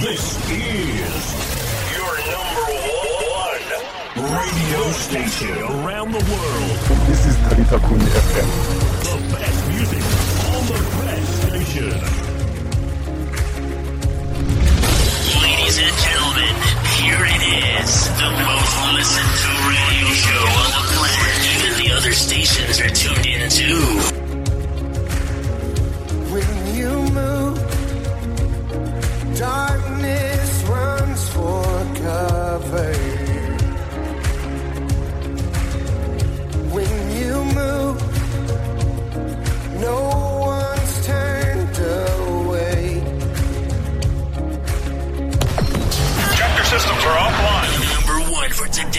This is your number one radio station around the world. This is Talita Kumi FM. The best music on the best station. Ladies and gentlemen, here it is. The most listened to radio show on the planet. Even the other stations are tuned in too.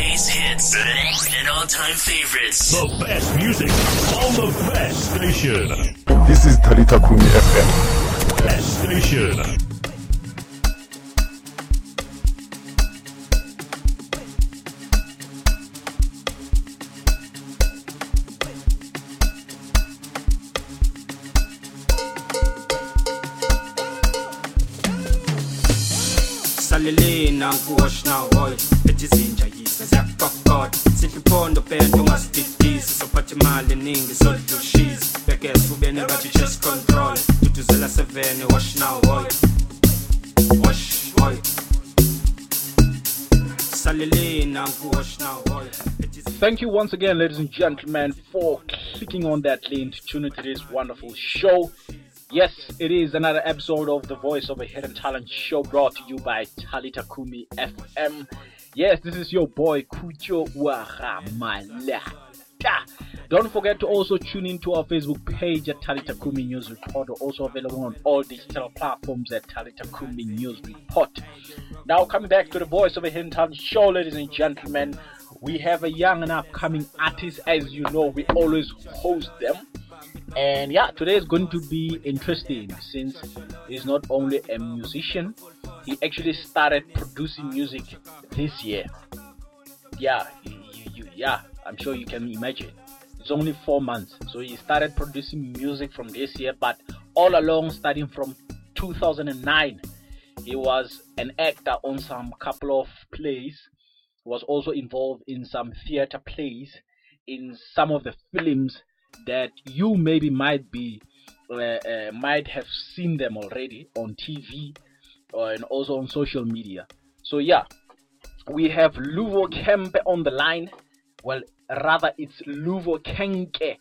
Today's hits and all-time favorites. The best music on the best station. This is Talita Kumi FM. Best station. salelena nkuwash na hoy ethi izinja yisa ziyakokota sihle iphondo pento ungasididisi sophatha imali eningi ube nebathi control duduzela 7 wash na hoy wash hoy Thank you once again, ladies and gentlemen, for clicking on that link to tune into this wonderful show. Yes, it is another episode of the Voice of a Hidden Talent show brought to you by Talita Kumi FM. Yes, this is your boy Kucho Wahamalaka. Don't forget to also tune in to our Facebook page at Talita Kumi News Report, also available on all digital platforms at Talita Kumi News Report. Now, coming back to the Voice of a Hidden Talent show, ladies and gentlemen, we have a young and upcoming artist. As you know, we always host them. And yeah, today is going to be interesting since he's not only a musician, he actually started producing music this year. Yeah, you, you, yeah, I'm sure you can imagine. It's only four months, so he started producing music from this year, but all along, starting from 2009, he was an actor on some couple of plays. Was also involved in some theater plays, in some of the films that you maybe might be uh, uh, might have seen them already on TV uh, and also on social media. So yeah, we have Luvo Kempe on the line. Well, rather it's Luvo Kenke.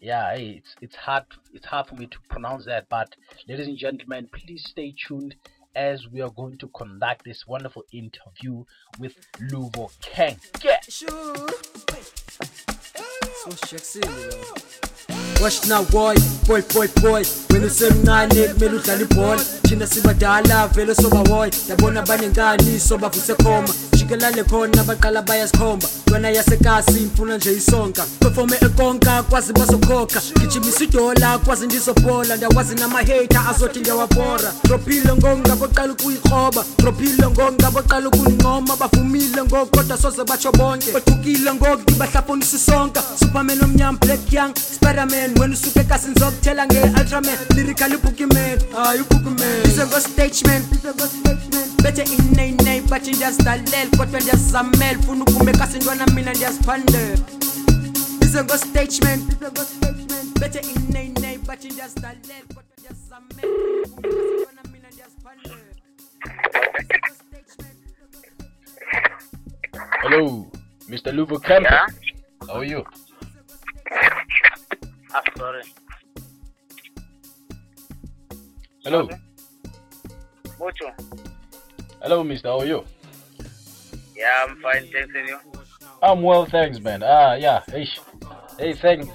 Yeah, it's it's hard it's hard for me to pronounce that, but ladies and gentlemen, please stay tuned as we are going to conduct this wonderful interview with Luvo Kenke. Wash now boy, boy boy boy wena usemncane kumele udlale ibhola thina sibadala vele soba boy yabona banenkani sobavuse khoma jikelale khona baqala bayasikhomba. Wena yasekasi imfuna nje isonka. Performe ekonka kwazi bazokhokha. Gijimisa idola kwazi ndizobhola ndiyakwazi namahater azothi ndiyawabhora drophile ngongabaqala ukuyikroba. Drophile ngongabaqala ukundincoma bavumile ngoku kodwa soze batsho bonke. Bathukile ngoku bahlafonisa isonka superman omnyama black young spiderman. Wena usuke ekasini zokuthela nge-ultraman. Lyrical ibookman hayi ubookman ize ngo-stageman bethe ineinei bathi ndiyazidalela kodwa ndiyazizamela funa ukume ekasintwana mina ndiyaziphandela ize ngo-stageman bethe ineinei bathi ndiyazidalela kodwa ndiyazizamela funa ukume ekasintwana mina ndiyaziphandela Hello, Mr. Luvo Kempe. Yeah? How are you? Ah, sorry. Hello. Mucho. Hello, Mister. How are you? Yeah, I'm fine. Thanks, and you? I'm well, thanks, man. Ah, yeah. Hey, hey, thank,